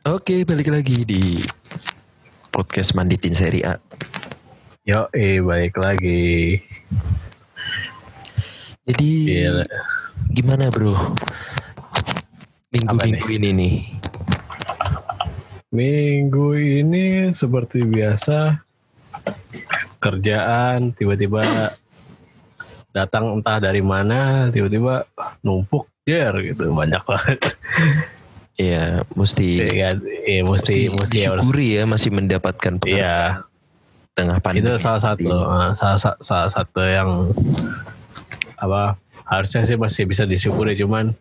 Oke, balik lagi di podcast Manditin Seri A. Yo, eh balik lagi. Jadi Gila. gimana bro? Minggu-minggu ini nih. Minggu ini seperti biasa kerjaan tiba-tiba datang entah dari mana tiba-tiba numpuk der gitu banyak banget Iya, mesti Iya kan? Iya, mesti mesti harus disyukuri ya masih mendapatkan Iya, tengah pandemi. itu salah satu eh, salah, sa- salah satu yang apa harusnya sih masih bisa disyukuri cuman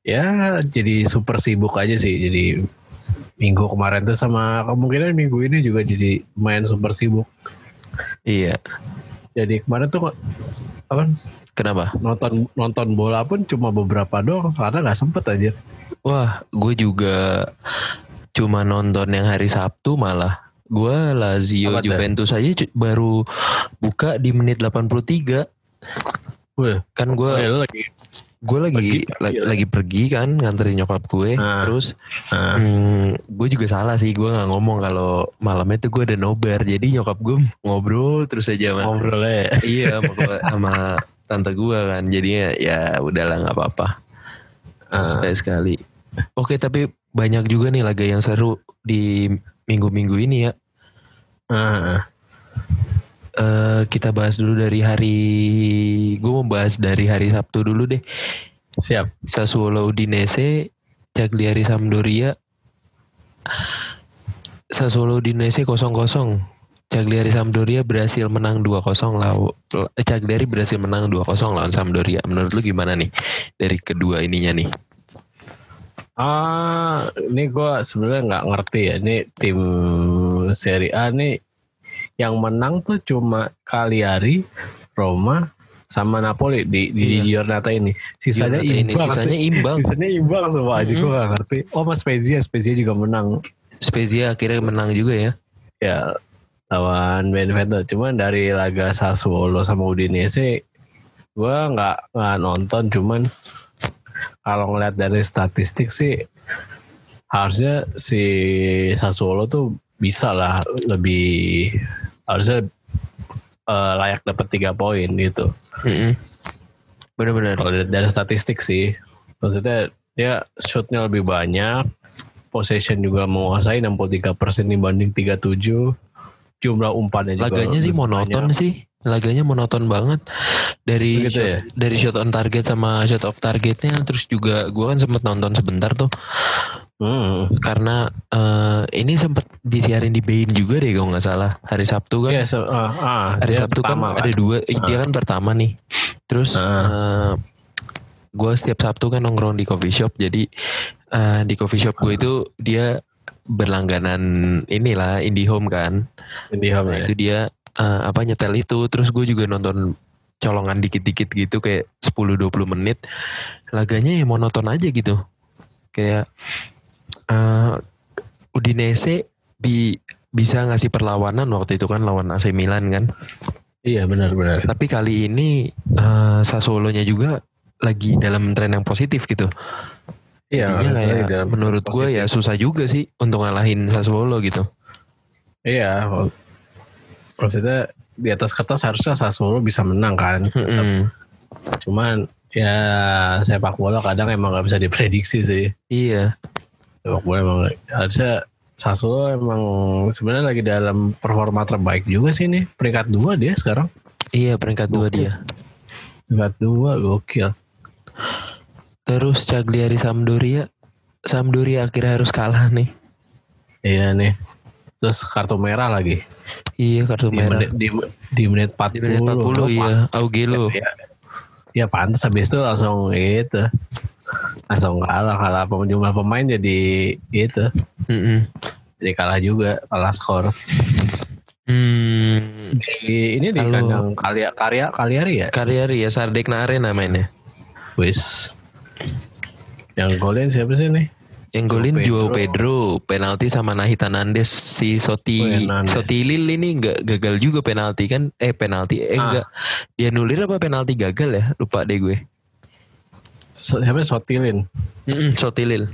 ya jadi super sibuk aja sih jadi minggu kemarin tuh sama kemungkinan minggu ini juga jadi lumayan super sibuk Iya. jadi kemarin tuh apa Kenapa? nonton nonton bola pun cuma beberapa doang karena nggak sempet aja Wah, gue juga cuma nonton yang hari Sabtu malah. Gue Lazio Apa? Juventus aja baru buka di menit 83. Wih, Kan gue oh, ya, lu lagi gue lagi Pergi, lagi, lagi pergi kan nganterin nyokap gue. Ah. terus nah, hmm, gue juga salah sih gue nggak ngomong kalau malamnya tuh gue ada nobar. Jadi nyokap gue ngobrol terus aja sama ngobrol ya iya sama, sama tante gue kan. Jadinya ya udahlah nggak apa-apa. Sekali sekali oke tapi banyak juga nih laga yang seru di minggu-minggu ini ya Ah, Eh kita bahas dulu dari hari gue mau bahas dari hari Sabtu dulu deh siap Sassuolo Udinese, Cagliari Sampdoria. Sassuolo Udinese 0-0. Cagliari Sampdoria berhasil menang 2-0 lawan eh, Cagliari berhasil menang 2-0 lawan Sampdoria. Menurut lu gimana nih dari kedua ininya nih? Ah, ini gue sebenarnya nggak ngerti ya. Ini tim Serie A nih yang menang tuh cuma Cagliari, Roma, sama Napoli di di Iya. Giornata ini. Sisanya Giornata ini, imbang. sisanya imbang. Sisanya imbang semua aja. Gue Mm-mm. nggak ngerti. Oh, Mas Spezia, Spezia juga menang. Spezia akhirnya menang juga ya. Ya lawan Benevento. Cuman dari laga Sassuolo sama Udinese, gue nggak nggak nonton. Cuman kalau ngeliat dari statistik sih harusnya si Sassuolo tuh bisa lah lebih harusnya eh, layak dapat tiga poin gitu. Bener-bener. Kalau dari, dari statistik sih, maksudnya dia shootnya lebih banyak, possession juga menguasai 63% dibanding 37, jumlah umpannya juga Laganya sih monoton banyak. sih. Laganya monoton banget dari Begitu shot, ya? dari shot on target sama shot off targetnya terus juga gua kan sempet nonton sebentar tuh Hmm. karena eh, ini sempet disiarin di Bein juga deh kalau nggak salah hari Sabtu kan Iya, so- ah, ah, hari dia Sabtu kan pertama ada dua eh, dia kan pertama nih terus Ah. gue setiap Sabtu kan nongkrong di coffee shop jadi eh, di coffee shop gue itu dia berlangganan inilah IndiHome kan. Di home Nah, ya. itu dia eh, apa nyetel itu. Terus gue juga nonton colongan dikit-dikit gitu kayak 10-20 menit. Laganya ya monoton aja gitu. Kayak eh Udinese bi bisa ngasih perlawanan waktu itu kan lawan AC Milan kan. Iya benar-benar. tapi kali ini eh Sassuolo-nya juga lagi dalam tren yang positif gitu Iya, dalam menurut gue ya susah juga sih untuk ngalahin Sassuolo gitu Iya, maksudnya di atas kertas harusnya Sassuolo bisa menang kan. Mm-mm. Cuman ya sepak bola kadang emang nggak bisa diprediksi sih. iya Sepak bola emang harusnya Sassuolo emang sebenarnya lagi dalam performa terbaik juga sih nih. Peringkat dua dia sekarang. iya peringkat dua dia Peringkat dua gokil. Terus Cagliari Sampdoria, Sampdoria akhirnya harus kalah nih. Iya nih. Terus kartu merah lagi. Iya kartu Di merah. menit, di, di menit 40. Di menit 40 iya, Augelo. Ya, ya pantas habis itu langsung itu. Langsung kalah. Kalah jumlah pemain jadi itu. Mm-mm. Jadi kalah juga. Kalah skor. Hmm, Di, ini di Halo. kandang karya karya Kalyari ya. Cagliari ya Sardegna Arena mainnya. Wis. Yang golin siapa sih nih? Yang golin Pedro. Joao Pedro, penalti sama Nahita Nandes si Soti Oh, Hernandez. Soti Lil ini nggak gagal juga penalti kan? Eh penalti eh Ah. enggak. Dia nulir apa penalti gagal ya? Lupa deh gue. So, siapa Sotilin? Mm-mm, Sotilil.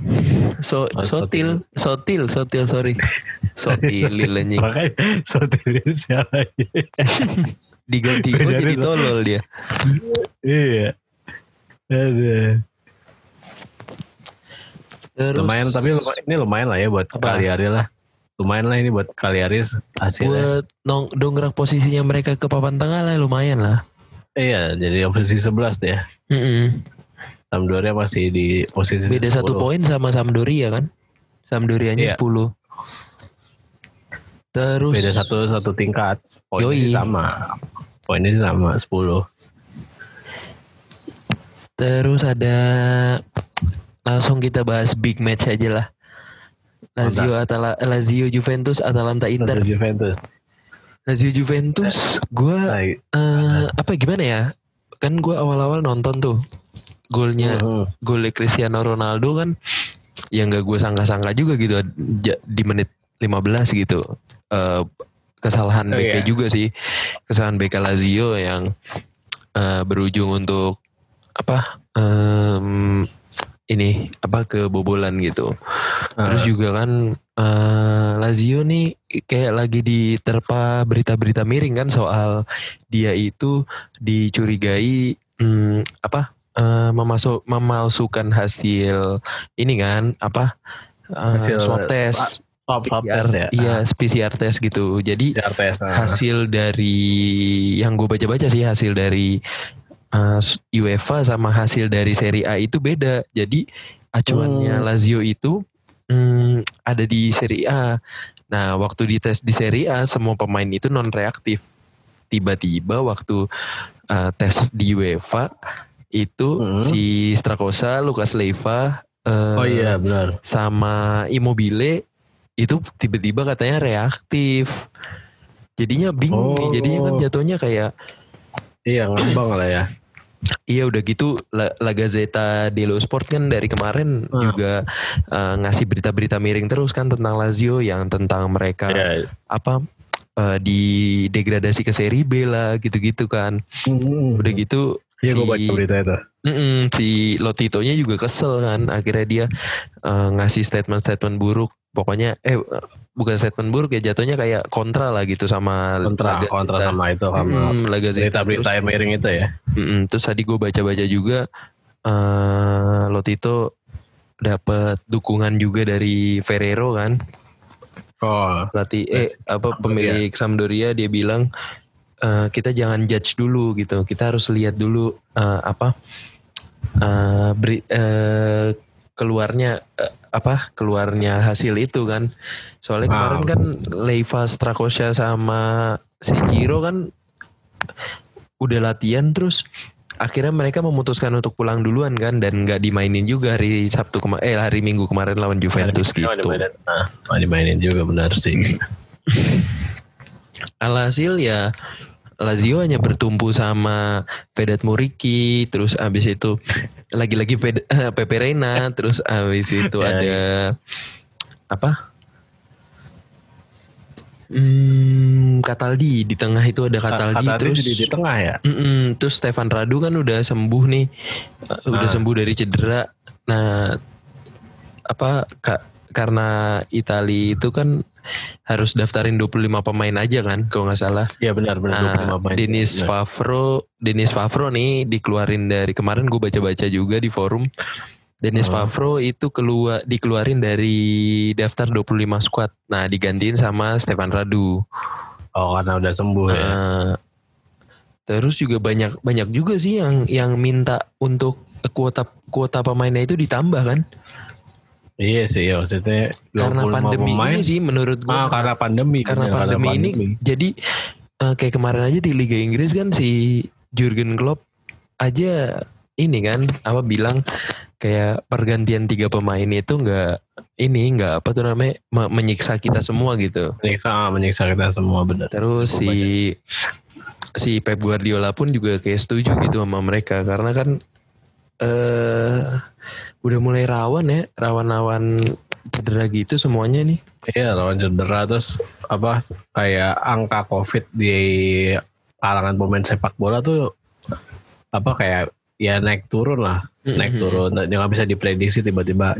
So, Oh, sotil, sotil, sotil, sorry. Sotilil anjing. Makanya Sotilin siapa? Diganti gue Benerin jadi tolol dia. iya. Aduh. Terus Lumayan tapi ini lumayan lah ya buat Apa? kali-hari lah. Lumayan lah ini buat kali-hari hasilnya. buat nong dongkrak posisinya mereka ke papan tengah lah lumayan lah. Iya, jadi posisi 11 deh. Mm-mm. Sampdoria masih di posisi Beda 10. satu poin sama Sampdoria kan? Sampdorianya Iya. 10. Terus Beda satu satu tingkat. Poinnya Yoi. sih sama. Poinnya sih sama 10. Terus ada langsung kita bahas big match aja lah. Lazio Atala Lazio Juventus Atalanta Inter. Untuk Juventus. Lazio Juventus gua Baik. eh, apa gimana ya? Kan gua awal-awal nonton tuh golnya Mhm. golnya Cristiano Ronaldo kan yang gak gue sangka-sangka juga gitu di menit 15 gitu. Eh, kesalahan Oh, BK iya. juga sih. Kesalahan BK Lazio yang eh, berujung untuk apa? em, ini apa kebobolan gitu. Terus Ah. juga kan eh, Lazio nih kayak lagi diterpa berita-berita miring kan soal dia itu dicurigai hmm, apa eh, memasuk memalsukan hasil ini kan apa eh, Hasil- swab test PCR, ya. iya PCR test gitu jadi PCR test. ah. hasil dari yang gue baca-baca sih hasil dari uh, UEFA sama hasil dari Serie A itu beda. Jadi acuannya Hmm. Lazio itu hmm, ada di Serie A. Nah waktu dites di Serie A semua pemain itu non reaktif. Tiba-tiba waktu uh, tes di UEFA itu Hmm. si Strakosa, Lukas Leiva, uh, Oh iya benar. sama Immobile itu tiba-tiba katanya reaktif. Jadinya bingung nih, Oh. jadinya kan jatuhnya kayak Iya ngambang lah ya. Iya udah gitu La, La Gazzetta dello Sport kan dari kemarin Ah. juga eh, ngasih berita-berita miring terus kan tentang Lazio yang tentang mereka Iya. apa eh, di degradasi ke seri B lah gitu-gitu kan. Udah gitu Iya gue si- baca berita itu. Mm-mm, si Lotitonya juga kesel kan akhirnya dia eh, ngasih statement-statement buruk pokoknya eh bukan statement buruk ya jatuhnya kayak kontra lah gitu sama Kontra Laga kontra Zeta. sama itu sama Mm, Laga Zeta. berita-berita yang miring itu ya. mm-mm, terus tadi gue baca-baca juga eh Lotito dapat dukungan juga dari Ferrero kan Oh. pelatih eh apa pemilik Sampdoria dia bilang eh, kita jangan judge dulu gitu kita harus lihat dulu eh, apa eh, beri- eh, keluarnya eh, apa keluarnya hasil itu kan soalnya Ah. kemarin kan Leiva Strakosha sama si Ciro kan udah latihan terus akhirnya mereka memutuskan untuk pulang duluan kan dan nggak dimainin juga hari Sabtu kemarin eh hari Minggu kemarin lawan Juventus Oh, gitu. dimainin. Nah, dimainin juga benar sih. Alhasil ya Lazio hanya bertumpu sama Vedat Muriki, terus abis itu lagi-lagi Ped- Pepe Reina, terus abis itu Ya, ada apa? Hmm, Cataldi di tengah itu ada Cataldi, Kata terus di, di tengah ya. Mm-mm, terus Stefan Radu kan udah sembuh nih, Uh, udah Ah. sembuh dari cedera. Nah, apa ka- karena Itali itu kan harus daftarin 25 pemain aja kan, kalau nggak salah. Iya benar benar Nah, 25 main. Denis Benar. Favro, Denis Favro nih dikeluarin dari kemarin gue baca-baca juga di forum. Denis Oh. Favro itu keluar dikeluarin dari daftar 25 squad. Nah, digantiin sama Stefan Radu. Oh karena udah sembuh ya. Nah, terus juga banyak banyak juga sih yang yang minta untuk kuota kuota pemainnya itu ditambah kan? Iya sih ya maksudnya Karena 25 pandemi pemain. ini sih menurut gue. Ah karena pandemi. karena benar, pandemi ini jadi eh, kayak kemarin aja di Liga Inggris kan si Jurgen Klopp aja ini kan apa bilang kayak pergantian tiga pemain itu nggak ini nggak apa tuh namanya me- menyiksa kita semua gitu. menyiksa ah, menyiksa kita semua benar. Terus si si Pep Guardiola pun juga kayak setuju gitu sama mereka karena kan eh udah mulai rawan ya rawan-rawan cedera gitu semuanya nih. Iya lawan cedera terus apa kayak angka covid di kalangan pemain sepak bola tuh apa kayak ya naik turun lah naik Mhm. turun dia nggak bisa diprediksi tiba-tiba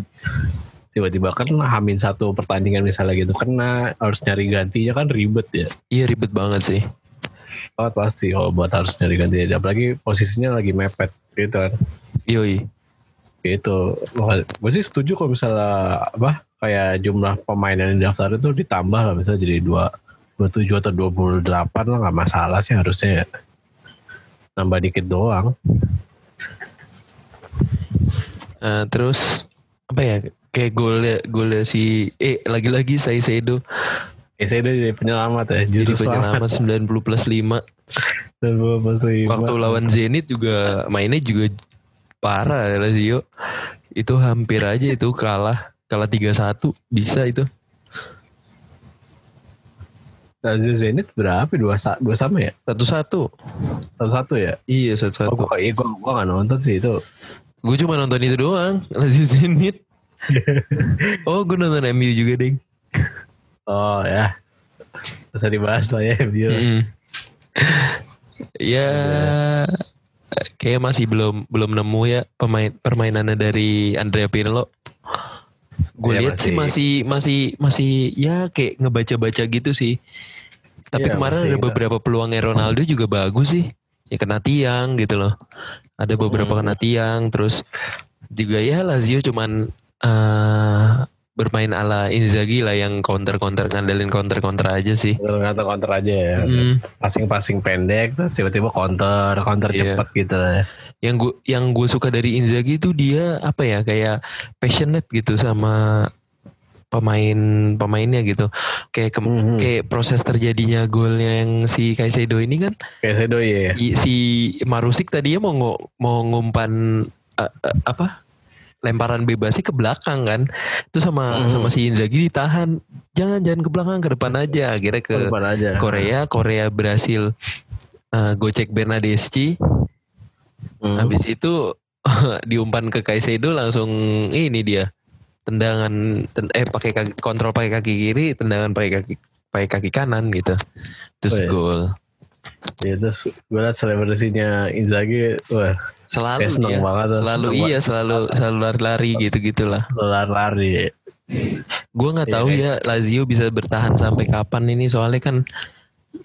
tiba-tiba kan hamin satu pertandingan misalnya gitu kena harus nyari gantinya kan ribet ya Iya ribet banget sih. banget pasti kalau buat harus nyari gantinya apalagi posisinya lagi mepet gitu kan Yoi. Gitu. Gue sih setuju kalau misalnya apa kayak jumlah pemain yang daftar itu ditambah lah misalnya jadi dua 27 atau 28 lah nggak masalah sih harusnya. Ya. nambah dikit doang. Eh, terus apa ya kayak golnya golnya si eh lagi-lagi saya Sedo Ya saya jadi penyelamat ya jadi selamat penyelamat 90 plus 5 dan gua pas lima. waktu lawan Zenit juga mainnya juga parah ya Lazio. Itu hampir aja itu kalah. Kalah 3-1 bisa itu. Lazio Zenit berapa? Dua, dua sama ya? Satu-satu. Satu satu ya? Iya oh, satu-satu gua, iya, gua, gua gak nonton sih itu. Gue cuma nonton itu doang Lazio Zenit. Oh gue nonton MU juga ding oh ya. Bisa dibahas lah ya Bio. Mm. ya kayak masih belum belum nemu ya pemain permainannya dari Andrea Pirlo. Gue Ya, lihat sih masih masih masih ya kayak ngebaca-baca gitu sih. Tapi Iya, kemarin masih ada beberapa peluangnya Ronaldo juga bagus sih. Ya kena tiang gitu loh. Ada beberapa Hmm. kena tiang terus juga ya Lazio cuman eh bermain ala Inzaghi lah yang counter-counter ngandelin counter-counter aja sih. Kata counter aja ya. Mm. Passing-passing pendek terus tiba-tiba counter, counter Iya. cepet gitu ya. yang gue yang gue suka dari Inzaghi itu dia apa ya kayak passionate gitu sama pemain pemainnya gitu kayak ke- Mhm. kayak proses terjadinya golnya yang si Kaisedo ini kan Kayak Sedo ya. si Marusik tadinya mau mau ngumpan eh, eh, apa lemparan bebasnya ke belakang kan itu sama Mhm. sama si Inzaghi ditahan jangan jangan ke belakang ke depan aja akhirnya ke Depan aja. Korea Korea berhasil eh, gocek Bernadeschi Hmm. Habis itu diumpan ke Kaisedo langsung ini dia tendangan ten- eh pakai kaki kontrol pakai kaki kiri, tendangan pakai kaki pakai kaki kanan gitu. Terus Oh, iya. gol. Ya, terus gue liat selebrasinya Inzaghi, wah Selalu seneng dia. banget, Selalu seneng iya, banget. selalu selalu lari-lari gitu-gitulah. lari-lari. Gue nggak Iya, tahu ya Lazio bisa bertahan sampai kapan ini soalnya kan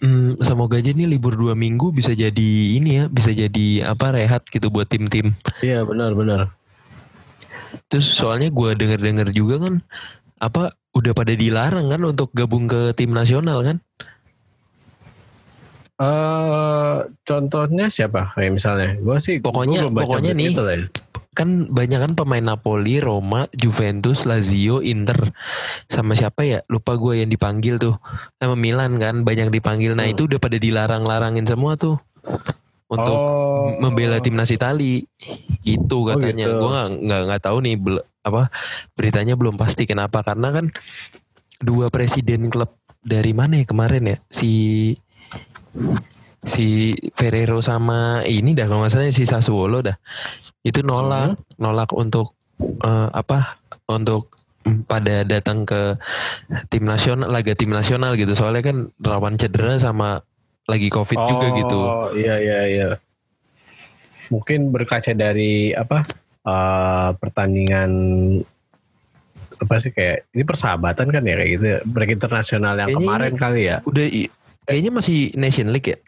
hmm, semoga aja nih libur dua minggu bisa jadi ini ya bisa jadi apa rehat gitu buat tim-tim. Iya benar-benar. Terus soalnya gue denger-denger juga kan apa udah pada dilarang kan untuk gabung ke tim nasional kan? Eh contohnya siapa? Kayak misalnya, gue sih Pokoknya- gua pokoknya nih. itu lah ya. Kan banyak kan pemain Napoli, Roma, Juventus, Lazio, Inter sama siapa ya? Lupa gue yang dipanggil tuh. Sama Milan kan banyak dipanggil. Nah Hmm. itu udah pada dilarang-larangin semua tuh untuk Oh. membela timnas Itali. Itu Oh, katanya. gitu. Gue nggak nggak nggak tahu nih bel- apa beritanya belum pasti kenapa karena kan dua presiden klub dari mana ya kemarin ya si si Ferrero sama ini dah kalau nggak salah si Sassuolo dah. Itu nolak nolak untuk eh, apa untuk pada datang ke tim nasional laga tim nasional gitu. Soalnya kan rawan cedera sama lagi covid juga gitu. Oh iya iya iya. Mungkin berkaca dari apa eh, pertandingan apa sih kayak ini persahabatan kan ya kayak gitu ya. break internasional yang Kayaknya kemarin ini- kali ya? udah kayaknya masih Nation League ya?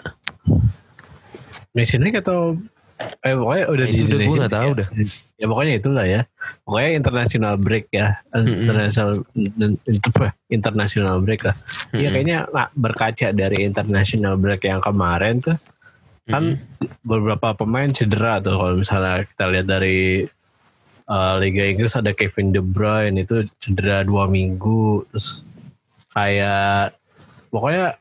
Nation League atau eh pokoknya udah Nah, di udah gue Nation nggak tahu League dah ya. ya pokoknya itulah ya. Pokoknya international break ya. International international break lah. Iya Mm-mm. kayaknya nggak berkaca dari international break yang kemarin tuh. Kan beberapa pemain cedera tuh kalau misalnya kita lihat dari uh, Liga Inggris ada Kevin De Bruyne itu cedera dua minggu. Terus kayak pokoknya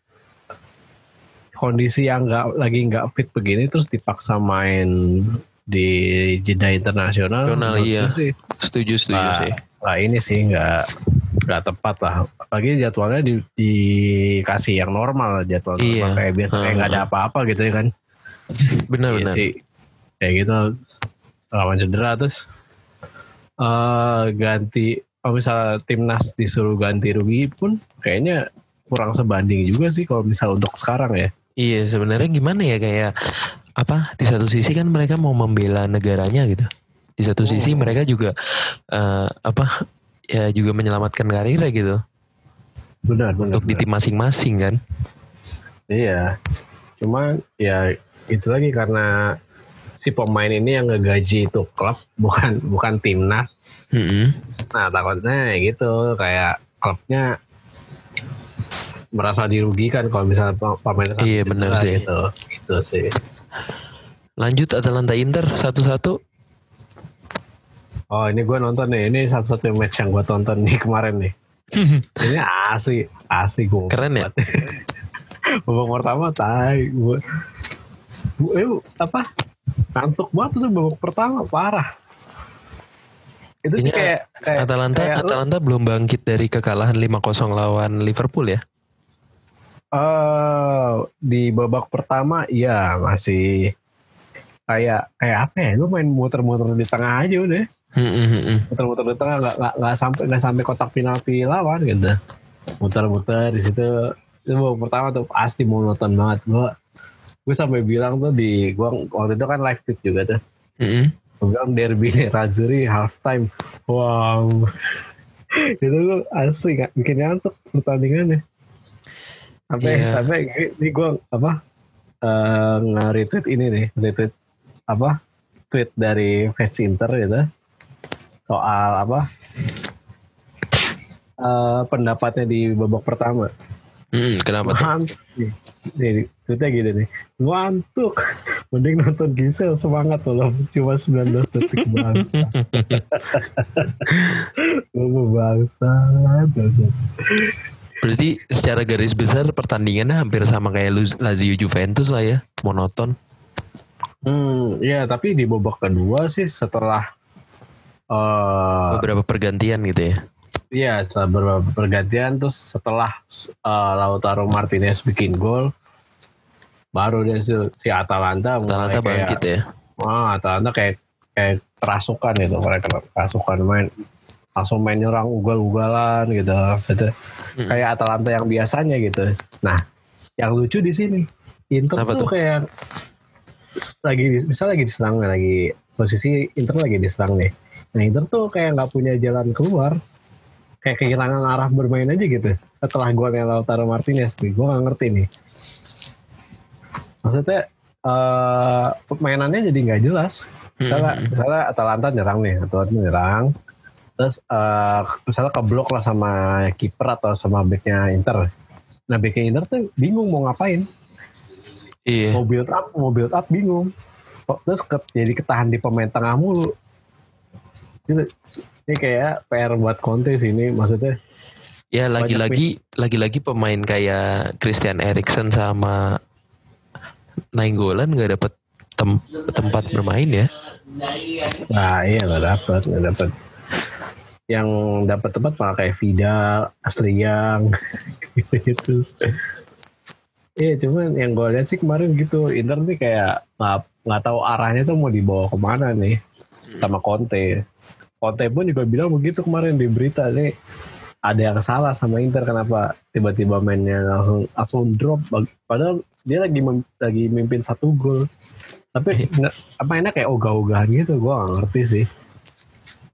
kondisi yang nggak lagi nggak fit begini terus dipaksa main di jeda internasional menurut iya. sih. Setuju setuju Nah, sih. lah ini sih nggak nggak tepat lah. Apalagi jadwalnya di, dikasih yang normal jadwal Iya. normal kayak biasa kayak nggak ada apa-apa gitu ya kan. Benar Iya benar. sih. Kayak gitu lawan cedera terus eh ganti kalau misalnya timnas disuruh ganti rugi pun kayaknya kurang sebanding juga sih kalau misal untuk sekarang ya Iya sebenarnya gimana ya kayak apa di satu sisi kan mereka mau membela negaranya gitu di satu sisi Hmm. mereka juga eh, apa ya juga menyelamatkan karirnya gitu Benar, benar. untuk di benar. tim masing-masing kan Iya. Cuman ya itu lagi karena si pemain ini yang ngegaji itu klub bukan bukan timnas. Mm-mm. Nah takutnya gitu kayak klubnya merasa dirugikan kalau misalnya pem- pemain satu Iya, benar sih. Gitu, gitu sih. lanjut Atalanta Inter satu-satu Oh ini gue nonton nih. Ini satu-satu match yang gue tonton nih kemarin nih. Ini asli asli gue. Keren ya? babak pertama tai gue. Gue eh, apa? Ngantuk banget tuh babak pertama parah. Itu kayak kayak Atalanta kayak lu- Atalanta belum bangkit dari kekalahan 5-0 lawan Liverpool ya Eh, di babak pertama iya masih kayak kayak apa ya? Lu main muter-muter di tengah aja udah. Mm-mm-mm. Muter-muter di tengah nggak nggak nggak sampai nggak sampai kotak penalti lawan gitu. Muter-muter di situ. Itu babak pertama tuh pasti monoton banget gua. Gue sampai bilang tuh di gua waktu itu kan live tweet juga tuh. Gue bilang derby Razuri halftime. Wow. itu tuh asli nggak bikin ngantuk pertandingannya. Sampai Iya. sampai ini gue apa eh nge-retweet ini nih, retweet apa tweet dari fans Inter gitu soal apa eh pendapatnya di babak pertama. Mm-mm. Kenapa tuh? Ngantuk. Nih, nih, tweetnya gini nih. Ngantuk. Mending nonton Gisel semangat loh. Cuma 19 detik bangsa. Gue bangsa. Berarti secara garis besar pertandingannya hampir sama kayak Lazio Juventus lah ya monoton. Hmm, ya tapi di babak kedua sih setelah eh beberapa pergantian gitu ya? Iya setelah beberapa pergantian terus setelah eh, Lautaro Martinez bikin gol baru dia si, si Atalanta mulai Atalanta kayak bangkit ya? Wah Atalanta kayak kayak kerasukan gitu mereka kerasukan main langsung main nyerang ugal-ugalan gitu. Maksudnya, Hmm. kayak Atalanta yang biasanya gitu. Nah yang lucu di sini Inter Apa tuh, tuh? kayak lagi misal lagi diserang lagi posisi Inter lagi diserang nih. Nah Inter tuh kayak nggak punya jalan keluar kayak kehilangan arah bermain aja gitu. Setelah golnya Lautaro Martinez nih gue nggak ngerti nih. Maksudnya eh permainannya jadi nggak jelas. Misalnya Hmm. misalnya Atalanta nyerang nih Atalanta nyerang terus eh misalnya keblok lah sama kiper atau sama backnya Inter. Nah backnya Inter tuh bingung mau ngapain. Iya. Mau build up mau build up bingung. Terus ke- jadi ketahan di pemain tengah mulu. Gitu. ini kayak PR buat Conte sih ini maksudnya. Ya lagi-lagi lagi-lagi pemain kayak Christian Eriksen sama Nainggolan nggak dapet tem- tempat bermain ya. Nah iya nggak dapet nggak dapet yang dapat tempat malah kayak Vidal, Astriang gitu-gitu. Iya cuman yang gue lihat sih kemarin gitu Inter nih kayak nggak nggak tahu arahnya tuh mau dibawa ke mana nih sama Conte. Conte pun juga bilang begitu kemarin di berita nih ada yang salah sama Inter kenapa tiba-tiba mainnya langsung langsung drop padahal dia lagi mem- lagi mimpin satu gol tapi nggak apa enak kayak ogah-ogahan gitu gue gak ngerti sih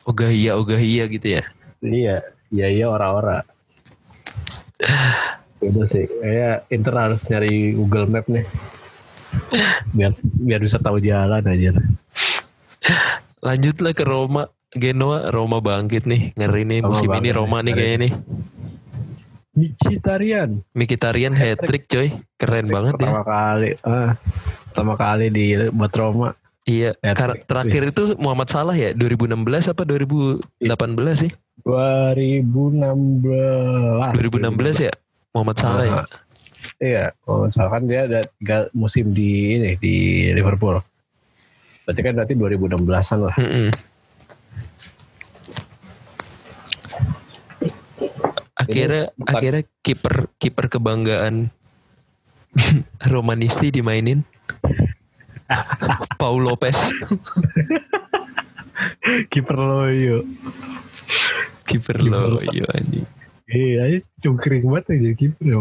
ogah iya ogah iya gitu ya? Iya, iya iya ora-ora. Itu sih, kayak Inter harus nyari Google Map nih. Biar biar bisa tahu jalan aja. lanjutlah ke Roma. Genoa Roma bangkit nih. Ngeri nih Roma musim ini Roma nih, kayaknya nih. Mkhitaryan Mkhitaryan hat trick coy. Keren banget ya. pertama kali, ah, pertama kali di buat Roma. Iya, Hat-trick. kar- terakhir itu Muhammad Salah ya 2016 apa 2018 sih? 2016. 2016 ya Muhammad Salah ya. Iya, kalau misalkan dia ada tiga musim di ini di Liverpool. Berarti kan berarti 2016-an lah. Mm-mm. Akhirnya bukan- akhirnya kiper kiper kebanggaan Romanisti dimainin. Paul Lopez Kiper Loyo. kiper loyo anjing. Iya, aja cungkring banget ya jadi kiper ya.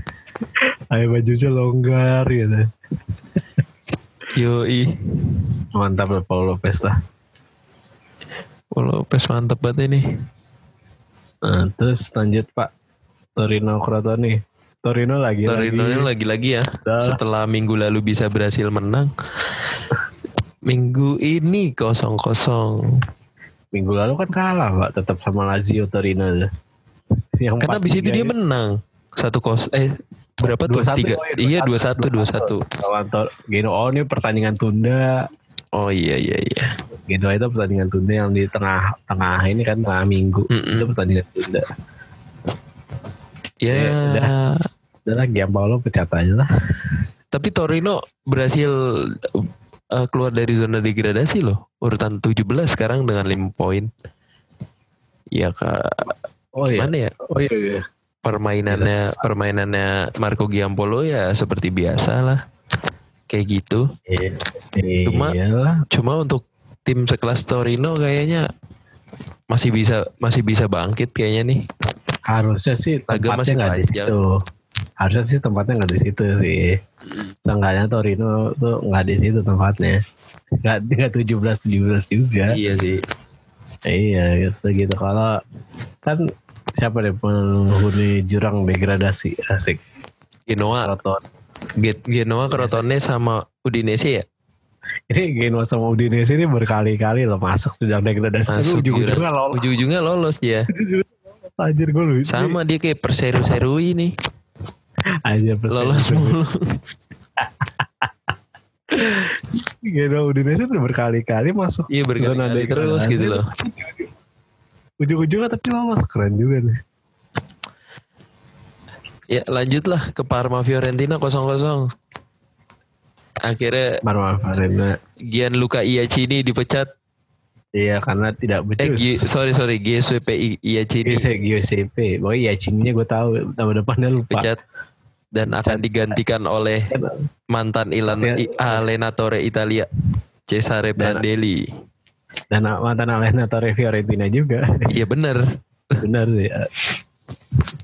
Ayo bajunya longgar gitu. Yoi. Mantap lah Paul Lopez lah. Paul Lopez mantep banget ini. Nah, terus lanjut Pak. Torino Crotone. Torino lagi Torino lagi. lagi-lagi ya. Dah. Setelah minggu lalu bisa berhasil menang. Minggu ini kosong-kosong. Minggu lalu kan kalah Pak, tetap sama Lazio Torino. Yang Karena abis itu 4-3 dia menang. Satu kos eh berapa tuh? 2-1, Tiga. oh Iya dua 2-1, satu dua satu. Lawan Tor- Genoa oh, ini pertandingan tunda. Oh iya iya iya. Genoa itu pertandingan tunda yang di tengah tengah ini kan tengah minggu. Mm-mm. Itu pertandingan tunda. Ya. Ya, udah. Udah Giampaolo pecat aja lah. Tapi Torino berhasil uh, keluar dari zona degradasi loh. Urutan 17 sekarang dengan 5 poin. Ya kak, Oh iya. mana ya? Oh iya. iya. Permainannya permainannya Marco Giampolo ya seperti biasa lah. Kayak gitu. Iya. Cuma- Iyalah. Cuma untuk tim sekelas Torino kayaknya masih bisa masih bisa bangkit kayaknya nih. harusnya sih tempatnya masih nggak di situ. Harusnya sih tempatnya nggak di situ sih. Seenggaknya Torino tuh nggak di situ tempatnya. Nggak nggak tujuh belas tujuh belas juga. Iya sih. Iya gitu gitu. Kalau kan siapa deh penghuni jurang degradasi asik. Genoa, Kroton. Genoa, Crotone sama Udinese ya. Ini Genoa sama Udinese ini berkali-kali loh masuk jurang degradasi. Masuk ujung-ujungnya lolos. Ujung-ujungnya lolos dia. Anjir gue lucu. Sama dia kayak perseru-seru ini. Persen. Lolos mulu. Genoa Udinese tuh berkali-kali masuk. Iya Zona berkali-kali terus gitu loh. Ujung-ujungnya tapi lolos keren juga nih. Ya lanjutlah ke Parma Fiorentina 0-0. Akhirnya Marwan Farina. Gianluca Iacini dipecat. Iya karena tidak Eh becus. Gi- sorry sorry GSWP I- Iacini Iya, GCP. Pokoknya ya cininya gue tahu nama depannya lupa. dipecat dan akan digantikan oleh mantan Ilan I- allenatore Italia Cesare Prandelli. Dan mantan allenatore Fiorentina juga. Iya bener. Benar sih. ya.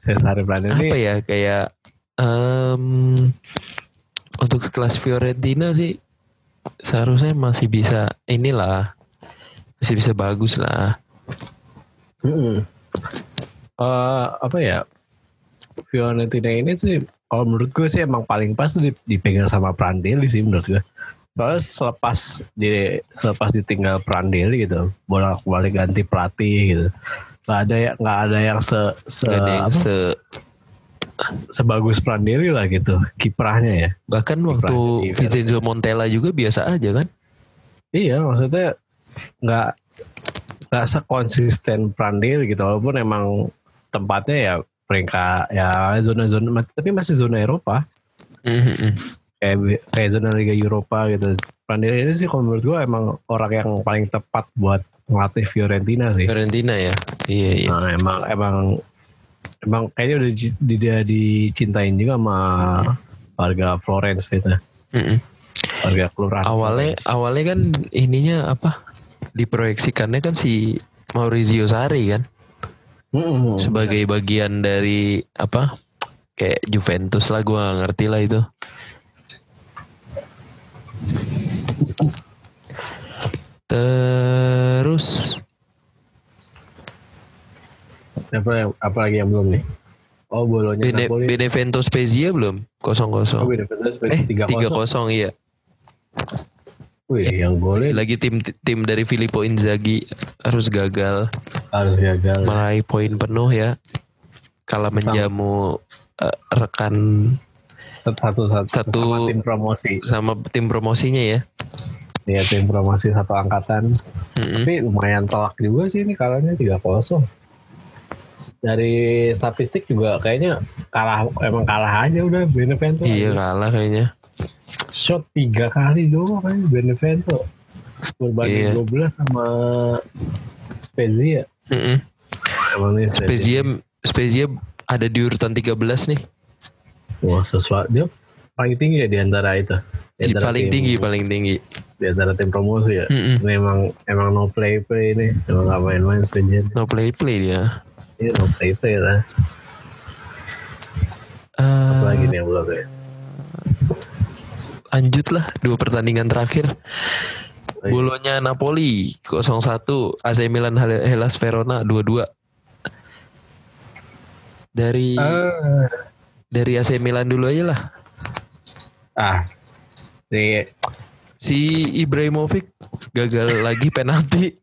Cesare Prandelli. Apa ya kayak em, untuk kelas Fiorentina sih seharusnya masih bisa inilah masih bisa bagus lah. Mm-mm. Eh, apa ya? Fiorentina ini sih kalau menurut gue sih emang paling pas tuh di- dipegang sama Prandelli sih menurut gue. Soalnya selepas di selepas ditinggal Prandelli gitu, bolak balik ganti pelatih gitu. Gak ada yang nggak ada yang se, se Gak ada yang apa, se sebagus Prandelli lah gitu kiprahnya ya. bahkan waktu Vincenzo Montella juga biasa aja kan. Iya maksudnya nggak nggak sekonsisten Prandelli gitu walaupun emang tempatnya ya peringkat ya zona-zona tapi masih zona Eropa Mhm. kayak kayak zona Liga Eropa gitu. Prandelli ini sih kalau menurut gue emang orang yang paling tepat buat ngelatih Fiorentina sih. Fiorentina ya. Iya iya. Nah, emang emang emang kayaknya udah di- di- dia dicintain juga sama warga Florence gitu. Mhm. Warga kelurahan. Awalnya Florence. awalnya kan ininya apa? Diproyeksikannya kan si Maurizio Sarri kan Mm-mm. sebagai bagian dari apa? Kayak Juventus lah gua gak ngerti lah itu. Terus apa yang apa lagi yang belum nih? Oh bolonya Bene, Napoli. Benevento Spezia belum? Kosong Oh, kosong. Benevento Eh tiga tiga kosong. kosong iya. Wih, yang golnya Lagi tim tim dari Filippo Inzaghi harus gagal harus gagal. meraih poin penuh ya. Kalah menjamu eh, rekan Satu satu, Satu- sama tim promosi. sama tim promosinya ya. Iya tim promosi satu angkatan. Mm-mm. Tapi lumayan telak juga sih ini kalahnya tiga kosong. Dari statistik juga kayaknya kalah emang kalah aja udah Benevento. Iya kalah kayaknya. Shot tiga kali doang kan Benevento. Berbanding Iya. 12 sama Spezia. Emang nih Spezia Spezia ada di urutan 13 nih. Wah sesuatu dia paling tinggi ya di antara itu. Di antara paling tim- tinggi, paling tinggi. Di antara tim promosi ya. Mm-mm. Ini emang emang no play play ini. Emang gak main-main Spezia. No play play dia. Ini no play play lah. Eh, Apalagi nih yang belum ya. Lanjut lah dua pertandingan terakhir. Iya. Bolonya Napoli 0-1, AC Milan Hel- Hellas Verona 2-2. Dari Ah. dari AC Milan dulu aja lah. ah si Si Ibrahimovic gagal lagi penalti.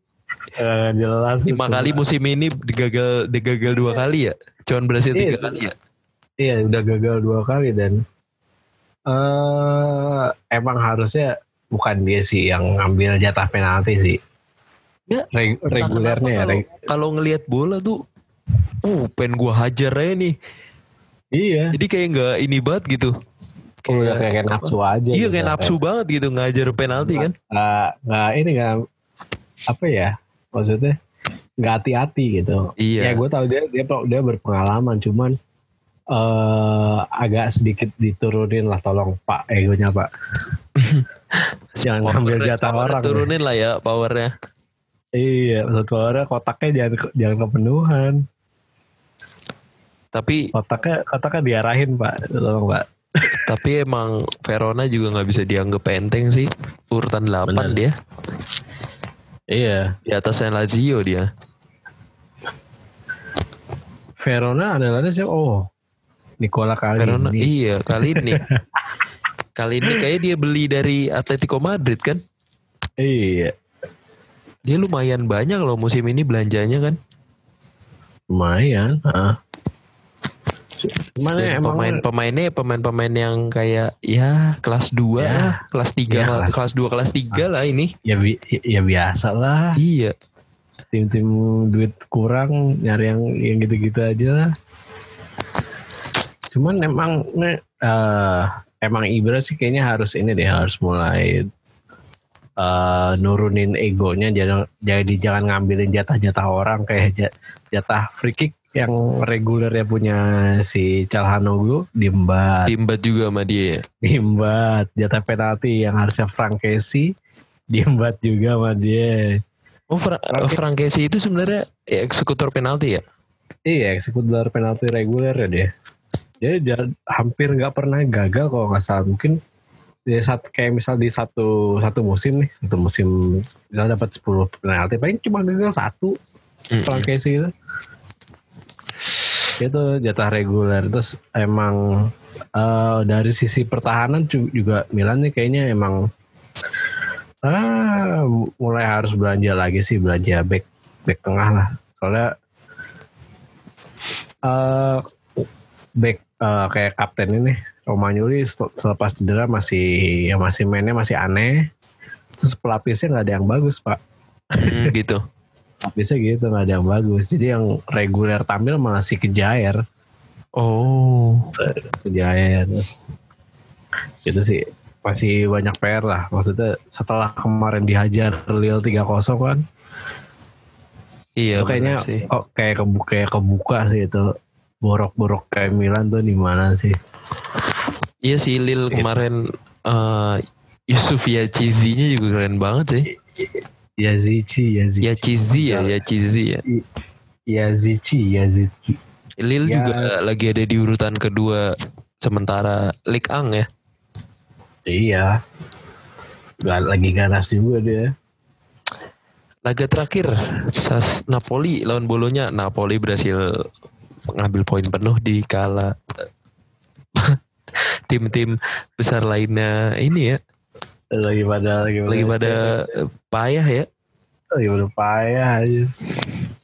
eh, jelas Lima kali musim ini digagal digagal dua kali ya. Cuman berhasil Iya, tiga itu. kali ya. Iya udah gagal dua kali dan eh emang harusnya bukan dia sih yang ngambil jatah penalti sih. Ya, Reg- regulernya ya. reg- Kalau ngelihat bola tuh, uh, pengen gua hajar aja nih. iya. Jadi kayak nggak ini banget gitu. Udah kayak nafsu aja. Iya gitu. kayak nafsu banget gitu ngajar penalti kan. Nggak, nggak ini nggak apa ya maksudnya nggak hati-hati gitu. Iya. Ya gue tahu dia dia dia berpengalaman cuman eh agak sedikit diturunin lah tolong Pak egonya Pak. Jangan ngambil Powernya- jatah orang. ya. Turunin lah ya powernya. Iya, maksud powernya kotaknya jangan jangan kepenuhan. Tapi Kotaknya kotaknya diarahin Pak, tolong Pak. tapi emang Verona juga nggak bisa dianggap enteng sih. Urutan 8 Bener. dia. Iya. Di atasnya Lazio dia. Verona adalah sih oh Nicola kali Verona ini. iya kali ini. kali ini kayak dia beli dari Atletico Madrid kan. Iya. Dia lumayan banyak loh musim ini belanjanya kan. Lumayan. Ya Dan emang pemain-pemainnya pemain-pemain yang kayak ya kelas 2 Ya. lah, kelas 3 Ya, lah, kelas- kelas 2 kelas 3 lah ini. ya, bi- ya biasa lah. Iya. Tim-tim duit kurang nyari yang yang gitu-gitu aja lah. Cuman emang eh, emang Ibra sih kayaknya harus ini deh harus mulai eh, nurunin egonya jangan jadi jangan ngambilin jatah-jatah orang kayak ja- jatah free kick yang regulernya punya si Calhanoglu diembat Timbat juga sama dia. ya. diembat jatah penalti yang harusnya Frank Casey diembat juga sama dia Oh, Fra Frank- Frank Casey itu sebenarnya eksekutor penalti ya? iya eksekutor penalti reguler ya dia dia hampir nggak pernah gagal kalau nggak salah. Mungkin dia satu kayak misal di satu satu musim nih satu musim misal dapat 10 penalti paling cuma gagal satu. Frank Casey itu itu jatah reguler. Terus emang eh, dari sisi pertahanan ju- juga Milan nih kayaknya emang ah mulai harus belanja lagi sih belanja back back tengah lah. Soalnya eh back eh, kayak kapten ini Romagnoli sel- selepas cedera masih ya masih mainnya masih aneh. Terus pelapisnya nggak ada yang bagus pak. Hmm, gitu. bisa gitu nggak ada yang bagus. Jadi yang reguler tampil malah si kejair. Oh. kejair. Itu sih masih banyak PR lah. Maksudnya setelah kemarin dihajar Lille 3-0 kan. Iya itu kayaknya kok kayak kebuka kayak kebuka sih itu borok-borok kayak Milan tuh di mana sih Iya sih Lil Gitu. kemarin eh Yusuf Yachizi-nya juga keren banget sih. Yazici Yazici Yachizi ya, Yachizi ya. Yazici Yazici Lil Ya. juga lagi ada di urutan kedua sementara Lik Ang ya. iya Gak lagi ganas juga dia Laga terakhir Sas Napoli lawan Bolonya Napoli berhasil mengambil poin penuh di kala tim-tim besar lainnya ini ya. Lagi pada lagi pada, lagi pada payah ya. Lagi pada payah aja.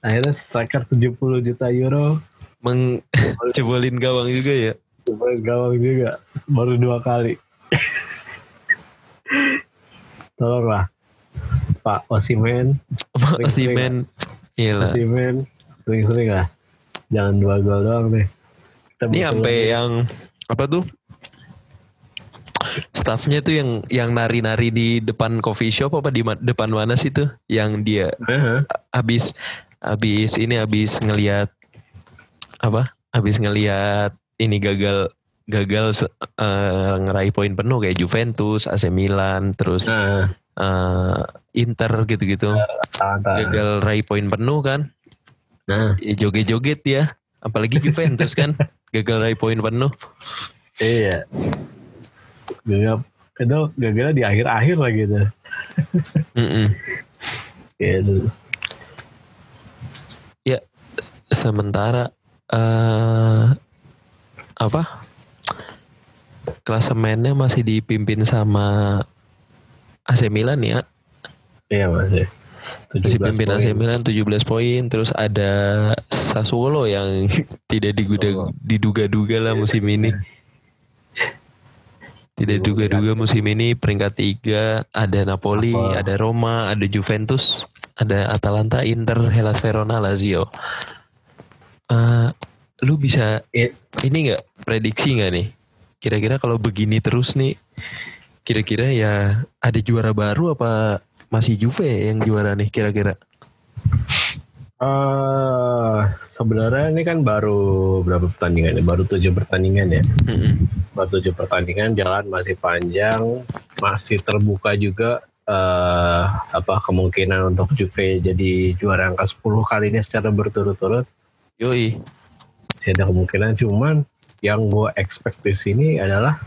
Akhirnya striker 70 juta euro. Mencebolin gawang juga ya. Coba gawang juga. Baru dua kali. Tolonglah Pak Osimen. Osimen. iya lah. Osimen. Sering-sering lah jangan dua gol doang deh Kita ini sampai lagi. yang apa tuh? Staffnya tuh yang yang nari-nari di depan coffee shop apa di ma- depan mana sih tuh? Yang dia Heeh. habis habis ini habis ngelihat apa? Habis ngelihat ini gagal gagal eh, ngeraih poin penuh kayak Juventus, AC Milan, terus nah. eh, Inter gitu-gitu. Tahan-tahan. gagal raih poin penuh kan nah ya joget-joget ya apalagi Juventus kan gagal raih poin penuh iya Gak itu gagal di akhir-akhir lah gitu. Mm-mm. gitu. Ya, sementara eh apa? Klasemennya masih dipimpin sama AC Milan ya. Iya masih. Masih 17 pimpin. AC Milan 17 poin, terus ada Sassuolo yang tidak diguda- diduga-duga lah musim ini. Tidak duga-duga musim ini peringkat tiga ada Napoli, Apa? ada Roma, ada Juventus, ada Atalanta, Inter, Hellas Verona, Lazio. Eh, lu bisa I- ini nggak prediksi nggak nih? Kira-kira kalau begini terus nih, kira-kira ya ada juara baru apa masih Juve yang juara nih kira-kira? Eh, sebenarnya ini kan baru berapa pertandingan ya? Baru tujuh pertandingan ya. Mm-mm. Baru tujuh pertandingan, jalan masih panjang, masih terbuka juga eh apa kemungkinan untuk Juve jadi juara angka 10 kali ini secara berturut-turut. Yoi. Masih ada kemungkinan, cuman yang gue expect di sini adalah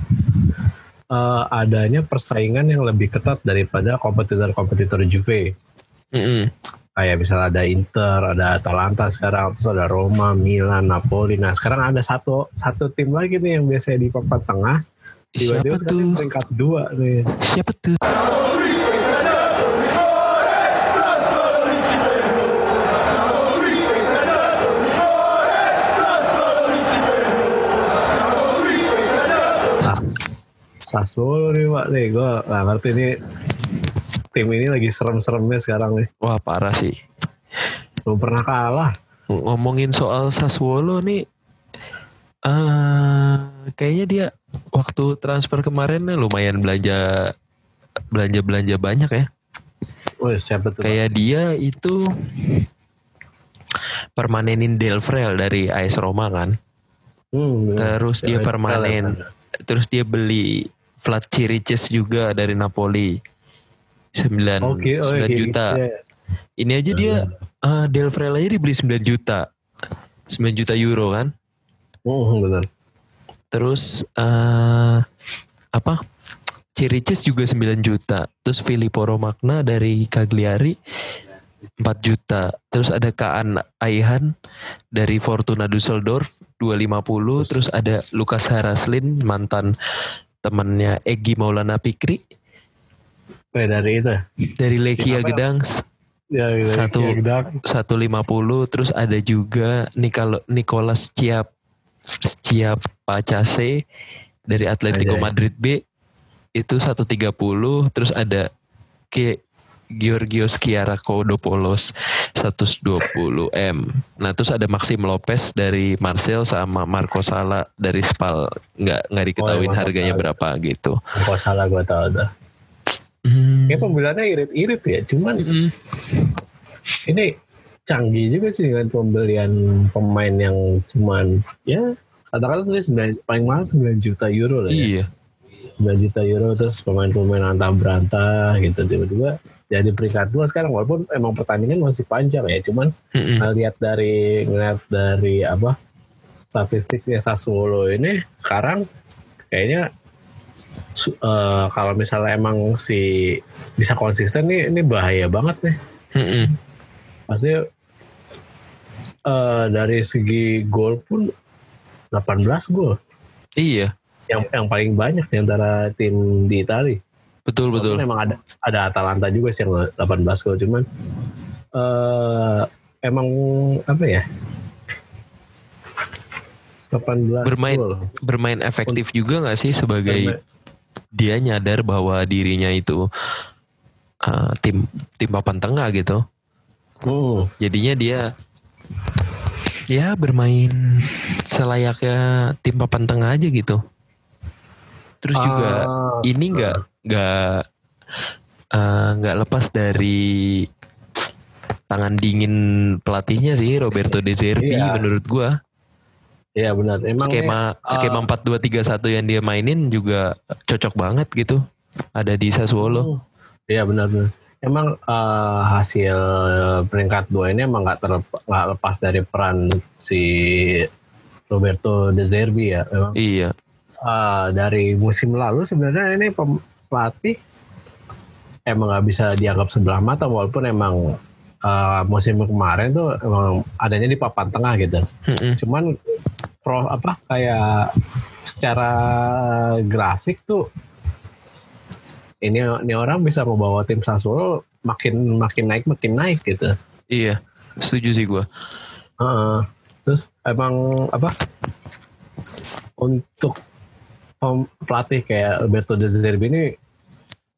eh, adanya persaingan yang lebih ketat daripada kompetitor-kompetitor Juve. Mm-mm. kayak misalnya ada Inter, ada Atalanta sekarang, terus ada Roma, Milan, Napoli. Nah sekarang ada satu satu tim lagi nih yang biasanya di papan tengah, Siapa tiba-tiba sekarang tuh? peringkat dua nih. Siapa tuh? Sassuolo nih pak nih, gue nggak ngerti nih tim ini lagi serem-seremnya sekarang nih. Wah parah sih. Belum pernah kalah. Ng- Ngomongin soal Sassuolo nih, eh kayaknya dia waktu transfer kemarin nih lumayan belanja belanja belanja banyak ya. Wih siapa tuh? Kayak dia itu permanenin Delfrel dari AS Roma kan. Hmm, bener. Terus dia Ya, permanen. Terus dia beli Vlad Chiriches juga dari Napoli. 9, Oke, oh, 9 iya, juta. iya. Ini aja dia eh Delfrel aja dibeli 9 juta. 9 juta euro kan. Hmm, benar. Terus eh apa? Chiriches juga 9 juta. Terus Filippo Romagna dari Cagliari 4 juta. Terus ada Kaan Aihan dari Fortuna Düsseldorf 250. Terus ada Lukas Haraslin mantan temannya Egi Maulana Pikri dari itu. dari Siapa? Gdansk Ya, Satu. ya, Gdak. 150 terus ada juga Nikolo, Nicolas Ciap Ciap Pacase dari Atletico Anjay. Madrid B itu 130 terus ada ke Georgios Kiarakodopoulos 120 M. Nah terus ada Maxim Lopez dari Marcel sama Marco Sala dari Spal nggak nggak diketahuin Marco harganya Sala. berapa gitu. Kok salah gue tau dah. Hmm. Kayak pembeliannya irit-irit ya. Cuman Mm. ini canggih juga sih dengan pembelian pemain yang cuman ya katakanlah tadi 9, paling mahal 9 juta euro lah ya. Iya. 9 juta euro terus pemain-pemain antah berantah gitu tiba-tiba jadi peringkat dua sekarang walaupun emang pertandingan masih panjang ya cuman Mm-mm. ngeliat dari ngeliat dari apa statistiknya Sassuolo ini sekarang kayaknya eh, kalau misalnya emang si bisa konsisten nih ini bahaya banget nih Mm-mm. pasti eh, dari segi gol pun 18 gol Iya. yang yang paling banyak di antara tim di Italia. Betul betul. Walaupun emang ada ada Atalanta juga sih yang 18 gol cuman eh emang apa ya? 18 Bermain gol. bermain efektif juga nggak sih sebagai Bermain- dia nyadar bahwa dirinya itu uh, tim tim papan tengah gitu. Hmm, Jadinya dia ya bermain selayaknya tim papan tengah aja gitu. Terus juga Ah, ini nggak nggak uh, lepas dari tangan dingin pelatihnya sih Roberto De Zerbi Iya. menurut gua. Iya benar. Emang skema ah, skema 4-2-3-1 yang dia mainin juga cocok banget gitu. Ada di Sassuolo. Hmm. Iya benar benar. Emang eh, hasil peringkat dua ini emang nggak nggak lepas dari peran si Roberto De Zerbi ya. Memang Iya. eh, dari musim lalu sebenarnya ini pem- pelatih emang nggak bisa dianggap sebelah mata walaupun emang uh, musim kemarin tuh emang adanya di papan tengah gitu. Mm-mm. Cuman pro apa kayak secara grafik tuh ini ini orang bisa membawa tim Sassuolo makin makin naik makin naik gitu. Iya, setuju sih gue. Heeh. terus emang apa untuk pelatih kayak Alberto De Zerbi ini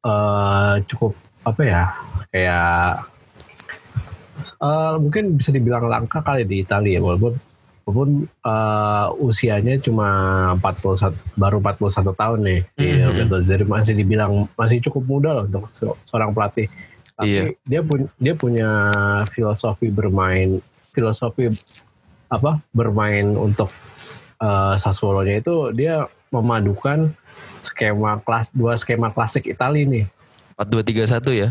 eh, cukup apa ya kayak eh, mungkin bisa dibilang langka kali di Italia walaupun walaupun eh, usianya cuma 41 baru 41 tahun nih Mhm. Alberto De Zerbi masih dibilang masih cukup muda loh untuk se- seorang pelatih tapi Iya. dia punya dia punya filosofi bermain filosofi apa bermain untuk uh, Sassuolo-nya itu dia memadukan skema kelas dua skema klasik Italia nih. 4231 ya.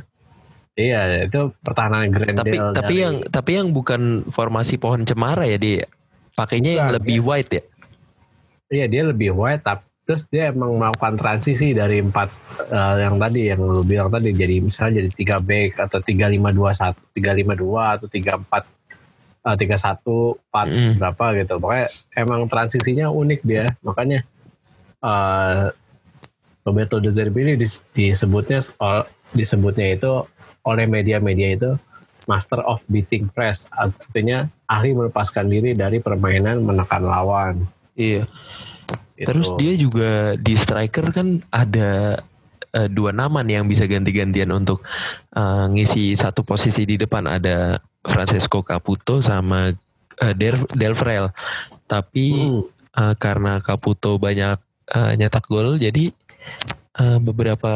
Iya, itu pertahanan Grendel Tapi tapi dari- yang tapi yang bukan formasi pohon cemara ya dia. Pakainya yang lebih wide ya. iya dia lebih wide tapi terus dia emang melakukan transisi dari empat uh, yang tadi yang lu bilang tadi jadi misalnya jadi tiga back atau tiga lima dua satu tiga lima dua atau tiga empat uh, tiga satu empat berapa gitu pokoknya emang transisinya unik dia makanya uh, Roberto De Zerbi ini dis- disebutnya disebutnya itu oleh media-media itu master of beating press artinya ahli melepaskan diri dari permainan menekan lawan Iya. Gitu. Terus dia juga di striker kan ada eh, dua nama nih yang bisa ganti-gantian untuk eh, ngisi satu posisi di depan ada Francesco Caputo sama eh, Del Delfrel. Tapi Hmm. eh, karena Caputo banyak eh, nyetak gol jadi eh, beberapa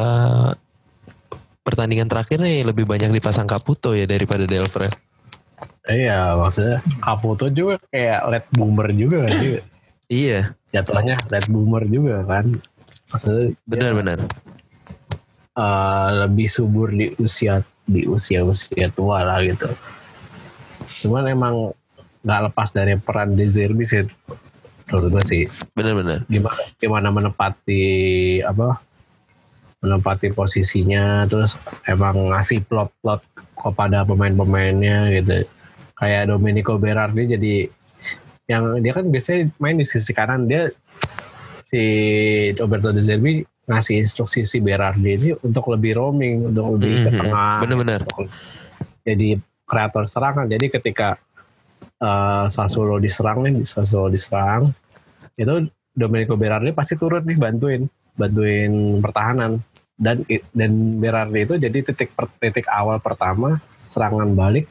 pertandingan terakhir nih lebih banyak dipasang Caputo ya daripada Delfrel. Iya, maksudnya Caputo juga kayak late boomer juga kan dia. Iya, Jatuhnya late boomer juga kan. Benar-benar. eh, lebih subur di usia di usia usia tua lah gitu. Cuman emang nggak lepas dari peran De Zerbi sih menurut gue sih Benar-benar. gimana gimana menepati apa menempati posisinya terus emang ngasih plot-plot kepada pemain-pemainnya gitu kayak Domenico Berardi jadi yang dia kan biasanya main di sisi kanan dia si Roberto De Zerbi ngasih instruksi si Berardi ini untuk lebih roaming untuk lebih ke Mhm. tengah Benar-benar. jadi kreator serangan jadi ketika eh, Sassuolo diserang nih Sassuolo diserang itu Domenico Berardi pasti turun nih bantuin bantuin pertahanan dan dan Berardi itu jadi titik per- titik awal pertama serangan balik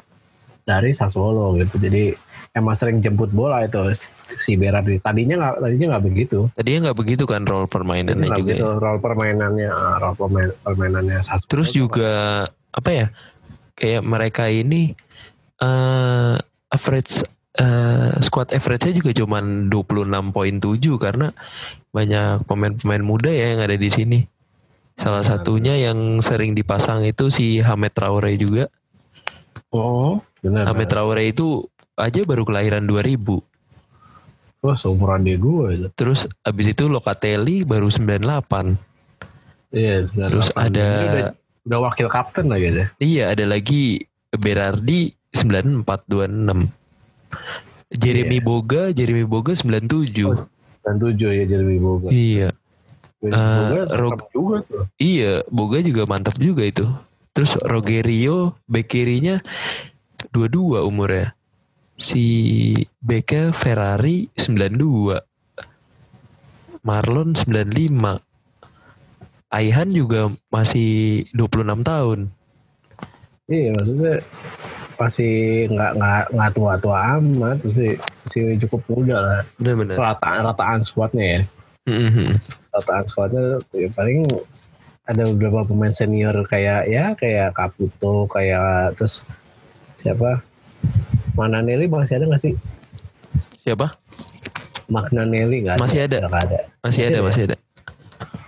dari Sassuolo gitu jadi emang sering jemput bola itu si Berardi tadinya nggak tadinya nggak begitu Tadinya nggak begitu kan role permainannya juga. begitu ya. role permainannya ah, role permain, permainannya Sassuolo Terus juga apa ya? Kayak mereka ini eh average eh, squad average-nya juga cuman 26.7 karena banyak pemain-pemain muda ya yang ada di sini. Salah satunya yang sering dipasang itu si Hamed Traore juga. oh benar Hamed Traore itu aja baru kelahiran 2000. oh seumuran dia gue itu Terus abis itu Locatelli baru 98. iya Terus 98. ada Dia udah, udah wakil kapten lagi deh Iya ada lagi Berardi 9426 Jeremy Iya. Boga Jeremy Boga 97 dan tujuh ya Jeremy Boga. Iya. Eh, Boga Rog- juga tuh. Iya Boga juga mantap juga itu. Terus Rogerio Bek kirinya 22 umurnya. Si Beknya Ferrari 92 Marlon 95 Aihan juga masih 26 tahun. Iya maksudnya masih nggak nggak nggak tua tua amat masih masih cukup muda lah. Rataan rataan squadnya ya. Mhm. Rataan squadnya ya paling ada beberapa pemain senior kayak ya kayak Caputo kayak terus siapa Mananelli masih ada nggak sih? Siapa? Magnanelli nggak ada. Masih ada. Nggak ada. Masih Masih ada ada masih ada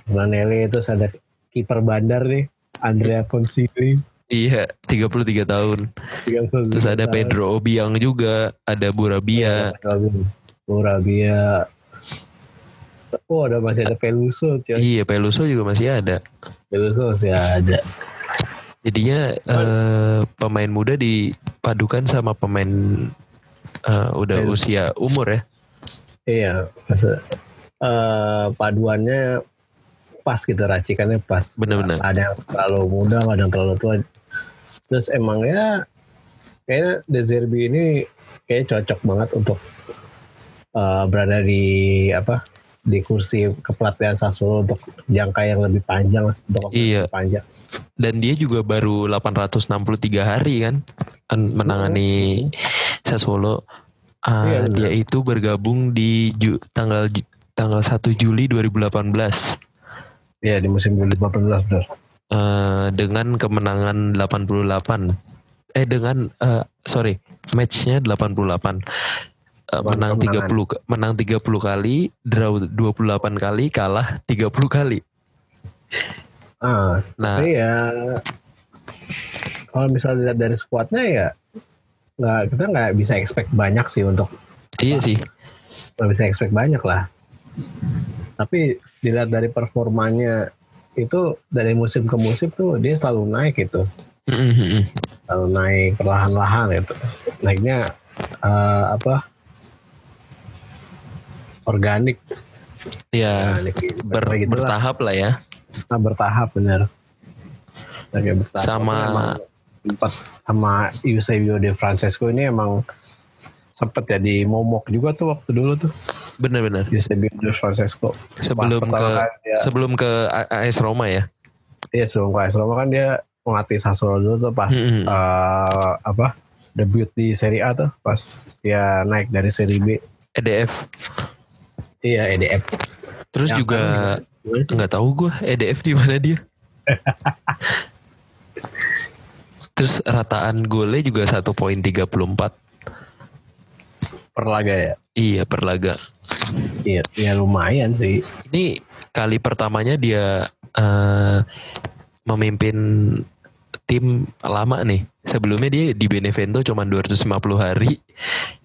Mananelli terus ada kiper bandar nih Andrea Consigli. Iya 33 tahun Terus ada Pedro Obiang juga, ada Burabia. Borabia. Oh ada masih ada Peluso. coy. Iya, Peluso juga masih ada. Gattuso masih ada. Jadinya eh, pemain muda dipadukan sama pemain eh, udah Pemain- usia umur ya. Iya, maksud, eh, paduannya pas gitu racikannya pas. Bener-bener. Ada yang terlalu muda, ada yang terlalu tua. Terus emang ya kayaknya De Zerbi ini kayak cocok banget untuk eh, berada di apa di kursi kepelatihan Sassuolo untuk jangka yang lebih panjang lah, untuk waktu Iya. panjang. Dan dia juga baru 863 hari kan an- menangani Sassuolo. Ah, Iya, benar. dia itu bergabung di Ju- tanggal tanggal 1 Juli 2018 Iya di musim 2018 benar. Eh, dengan kemenangan 88. Eh dengan eh, sorry, matchnya 88. Eh, Bukan menang kemenangan. 30 ke- menang 30 kali, draw 28 kali, kalah 30 kali. Ah, Nah, Tapi ya kalau misalnya dilihat dari skuadnya ya nggak kita nggak bisa expect banyak sih untuk iya sih. nggak bisa expect banyak lah. Tapi dilihat dari performanya itu dari musim ke musim tuh dia selalu naik gitu, selalu naik perlahan-lahan gitu. Naiknya eh, apa? Organik, Ya, organik ber- gitu bertahap lah ya. Nah, bertahap bertahap. Sama- sama Eusebio De Francesco ini emang sempat jadi momok juga tuh waktu dulu tuh. Bener-bener. Di de Francesco. Sebelum ke kan dia, sebelum ke AS Roma ya. Iya sebelum ke AS Roma kan dia melatih Sassuolo dulu tuh pas mm -hmm. uh, apa debut di Serie A tuh pas dia naik dari Serie B. EDF. Iya EDF. Terus Yang juga nggak tahu gue EDF di mana dia. Terus rataan golnya juga satu poin 34 per laga ya? Iya, per laga. Iya, ya lumayan sih. Ini kali pertamanya dia uh, memimpin tim lama nih. Sebelumnya dia di Benevento cuma 250 hari,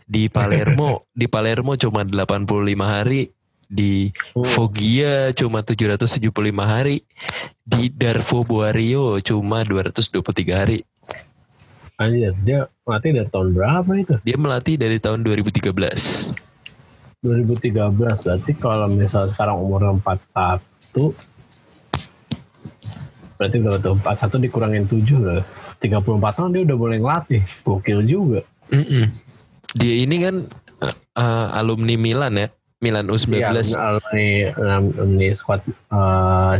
di Palermo, di Palermo cuma 85 hari, di hmm. Foggia cuma 775 hari, di Darvo Boario cuma 223 hari. Anjir, dia melatih dari tahun berapa itu? Dia melatih dari tahun 2013. 2013 berarti kalau misal sekarang umur 41 berarti berapa tuh 41 dikurangin 7 lah 34 tahun dia udah boleh ngelatih gokil juga Mm-mm. Dia ini kan eh, alumni Milan ya. Milan U19. Iya, alumni alumni squad eh,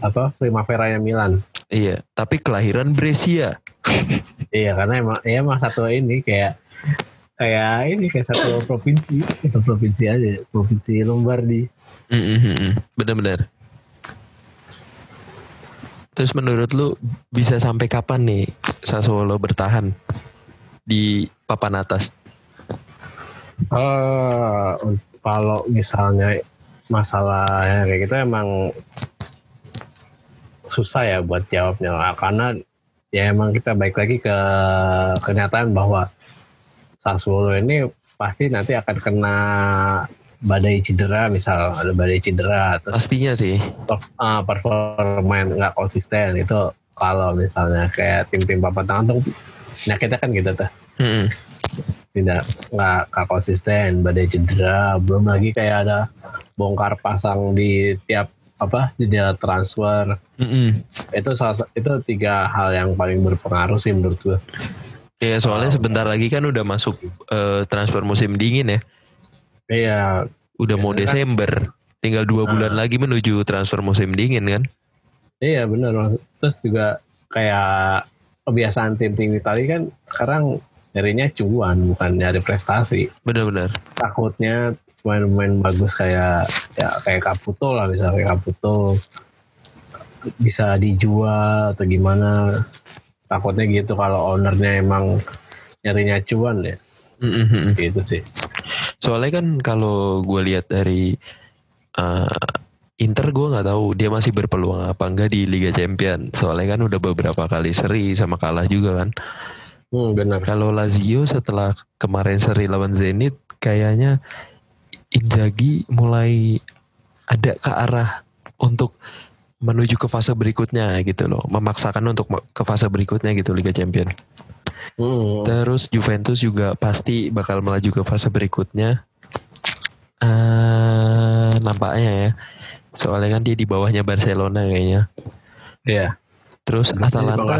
apa Primavera Milan Iya, tapi kelahiran Brescia. iya karena emang ya emang satu ini kayak kayak ini kayak satu provinsi satu provinsi aja provinsi Lombardi Mm-mm-mm. Bener-bener. Terus menurut lu bisa sampai kapan nih Sassuolo bertahan di papan atas? Eh, kalau misalnya masalahnya kayak gitu emang susah ya buat jawabnya karena ya emang kita baik lagi ke kenyataan bahwa Sassuolo ini pasti nanti akan kena badai cedera misal ada badai cedera terus Pastinya sih. uh, performa yang nggak konsisten itu kalau misalnya kayak tim-tim papan tangan tuh penyakitnya kan gitu tuh Mm-mm. tidak nggak konsisten badai cedera belum lagi kayak ada bongkar pasang di tiap apa jendela transfer Mm-mm. itu salah sa- itu tiga hal yang paling berpengaruh sih menurut gue Ya soalnya sebentar lagi kan udah masuk eh, transfer musim dingin ya. iya Udah mau kan- Desember. Tinggal dua Ah. bulan lagi menuju transfer musim dingin kan. iya benar terus juga kayak kebiasaan tim-tim Italia kan sekarang nyarinya cuan bukan nyari prestasi Bener-bener. takutnya pemain-pemain bagus kayak ya kayak Caputo lah misalnya kayak Caputo bisa dijual atau gimana takutnya gitu kalau ownernya emang nyarinya cuan ya Mm-mm. gitu sih Soalnya kan kalau gue lihat dari eh, Inter gue nggak tahu dia masih berpeluang apa enggak di Liga Champion. Soalnya kan udah beberapa kali seri sama kalah juga kan. hmm, benar Kalau Lazio setelah kemarin seri lawan Zenit kayaknya Inzaghi mulai ada ke arah untuk menuju ke fase berikutnya gitu loh, memaksakan untuk ke fase berikutnya gitu Liga Champion. Hmm. Terus Juventus juga pasti bakal melaju ke fase berikutnya. eh nampaknya ya. Soalnya kan dia di bawahnya Barcelona kayaknya. Iya. Terus Habis ini Atalanta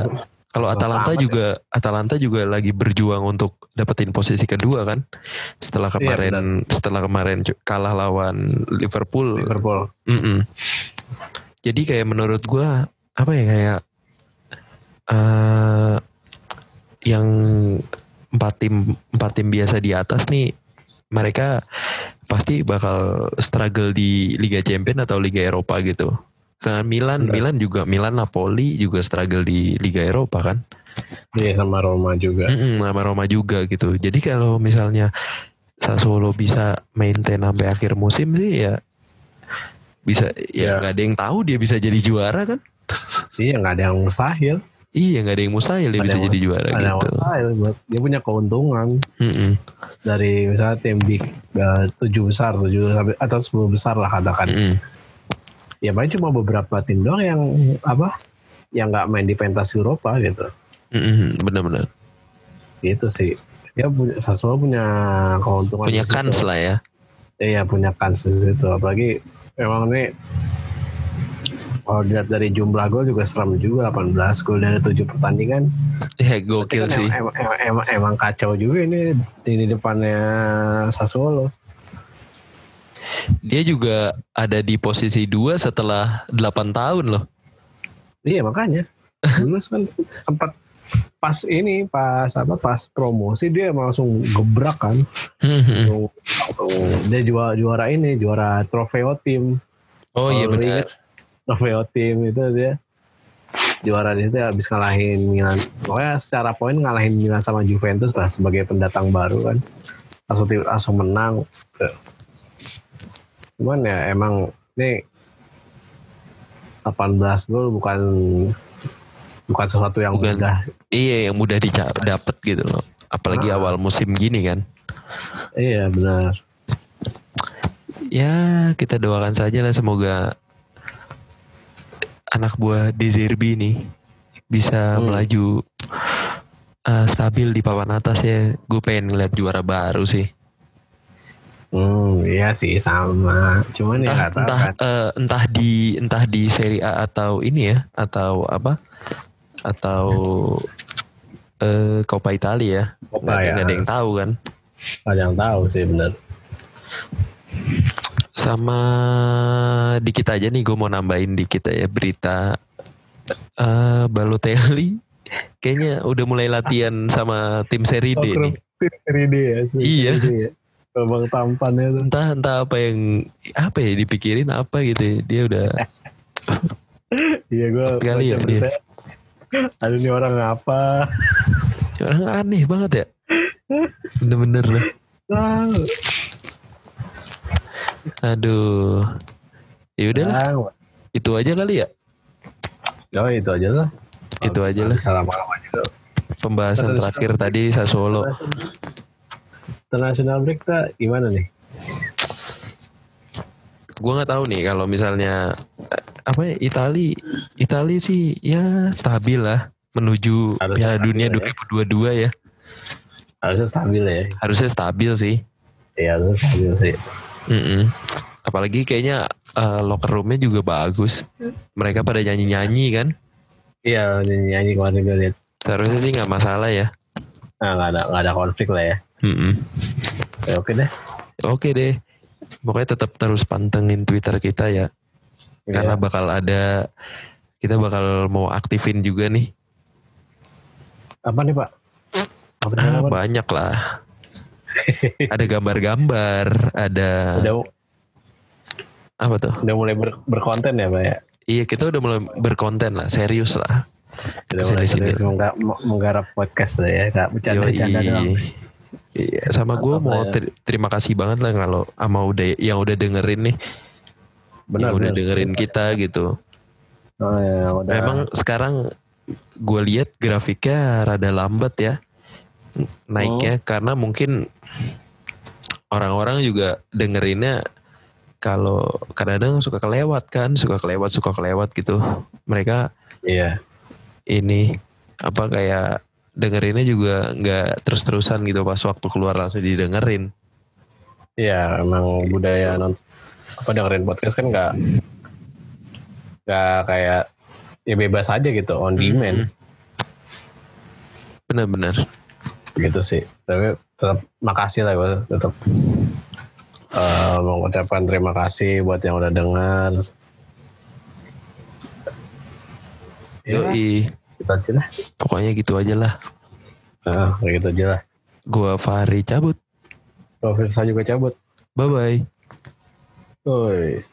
kalau Atalanta amat ya. juga Atalanta juga lagi berjuang untuk dapetin posisi kedua kan. Setelah Iya, kemarin setelah kemarin kalah lawan Liverpool. Liverpool. Mm-mm. Jadi kayak menurut gua apa ya kayak eh yang empat tim empat tim biasa di atas nih mereka pasti bakal struggle di Liga Champion atau Liga Eropa gitu. Dengan Milan, Benar. Milan juga Milan Napoli juga struggle di Liga Eropa kan. Iya sama Roma juga. Mm-mm, sama Roma juga gitu. Jadi kalau misalnya Sassuolo bisa maintain sampai akhir musim sih ya bisa ya Ya. nggak ada yang tahu dia bisa jadi juara kan? Iya nggak ada yang mustahil. Iya nggak ada yang mustahil dia Ada bisa yang- jadi juara ada yang gitu. mustahil. Dia punya keuntungan Mm-mm. dari misalnya tim big eh, tujuh besar, tujuh atau sepuluh besar lah katakan. Mm-mm. Ya paling cuma beberapa tim doang yang apa? Yang nggak main di pentas Eropa gitu. Mm-mm. Benar-benar Gitu sih. Dia punya Sassuolo punya keuntungan punya kans lah ya. Iya punya kans di situ. Apalagi memang ini kalau dilihat dari jumlah gol juga seram juga 18 gol dari 7 pertandingan. Ya gokil kan sih. Emang, emang, emang, emang kacau juga ini di, di depannya Sassuolo. Dia juga ada di posisi dua setelah 8 tahun loh. Iya makanya. Dulu kan sempat pas ini pas apa pas promosi dia langsung gebrak kan. Mm-mm. Langsung, dia juara juara ini juara trofeo tim. Oh iya benar. Trofeo tim itu dia juara di situ habis ngalahin Milan. Pokoknya secara poin ngalahin Milan sama Juventus lah sebagai pendatang baru kan. Langsung langsung menang. Cuman ya emang ini 18 gol bukan bukan sesuatu yang Bukan. mudah. Iya yang mudah dapet gitu loh. Apalagi Ah. awal musim gini kan. Iya benar. Ya kita doakan saja lah semoga anak buah De Zerbi nih bisa Hmm. melaju eh, stabil di papan atas ya. Gue pengen ngeliat juara baru sih. Hmm, iya sih sama. Cuman ya Entah nggak tahu entah kan. entah di entah di Serie A atau ini ya atau apa atau eh Coppa Italia ya. Ada- ya. nggak ada yang tahu kan. Nggak ada yang tahu sih benar. Sama dikit aja nih gue mau nambahin dikit ya berita eh Balotelli kayaknya udah mulai latihan sama tim Serie D nih. Tim seri D ya. tim Iya. seri D ya. Babang tampannya tuh. Entah entah apa yang apa ya dipikirin apa gitu. ya. Dia udah Iya gue. Kali ya dia. Ada nih orang apa? orang aneh banget ya. Bener-bener lah. Ah, Aduh. Ya udahlah, ah, itu aja kali ya. Oh itu aja lah. Itu aja lah. Bisa lama-lama juga. Pembahasan terakhir tadi Sassuolo. International break tak gimana nih? Gue nggak tahu nih kalau misalnya eh, apa ya Itali, Itali sih ya stabil lah menuju Harus Piala Dunia ya. 2022 ya. Harusnya stabil ya. Harusnya stabil sih. Iya harusnya stabil sih. Mm-mm. Apalagi kayaknya eh, locker roomnya juga bagus. Mereka pada nyanyi-nyanyi kan. Iya nyanyi kemarin gue lihat. Seharusnya sih nggak masalah ya. Nah nggak ada nggak ada konflik lah ya. Mm-mm. Ya, oke deh. Oke deh. Pokoknya tetap terus pantengin Twitter kita ya. Karena Iya. bakal ada kita bakal mau aktifin juga nih. apa nih pak? Apa Ah, apa? banyak lah. ada gambar-gambar, ada Udah apa tuh? udah mulai ber- berkonten ya pak ya? Iya kita udah mulai berkonten lah, serius lah. Udah mulai serius mengga- me- menggarap podcast lah ya, nggak bercanda-bercanda doang. Iya, sama gue mau ya. ter- terima kasih banget lah kalau sama udah yang udah dengerin nih, Benar, yang udah benar. dengerin kita gitu. Oh, ya, udah. Memang sekarang gue lihat grafiknya rada lambat ya naiknya Oh. karena mungkin orang-orang juga dengerinnya kalau kadang-kadang suka kelewat kan suka kelewat suka kelewat gitu mereka Iya. ini apa kayak dengerinnya juga nggak terus-terusan gitu pas waktu keluar langsung didengerin. Iya, emang budaya non apa dengerin podcast kan nggak nggak kayak ya bebas aja gitu on demand. Benar-benar. Gitu sih. Tapi tetap makasih lah gue tetap eh, mengucapkan terima kasih buat yang udah dengar. Ya, Kita aja lah. pokoknya gitu aja lah Nah, kayak gitu aja lah. gua Fahri cabut Firsa juga cabut. bye bye Woi.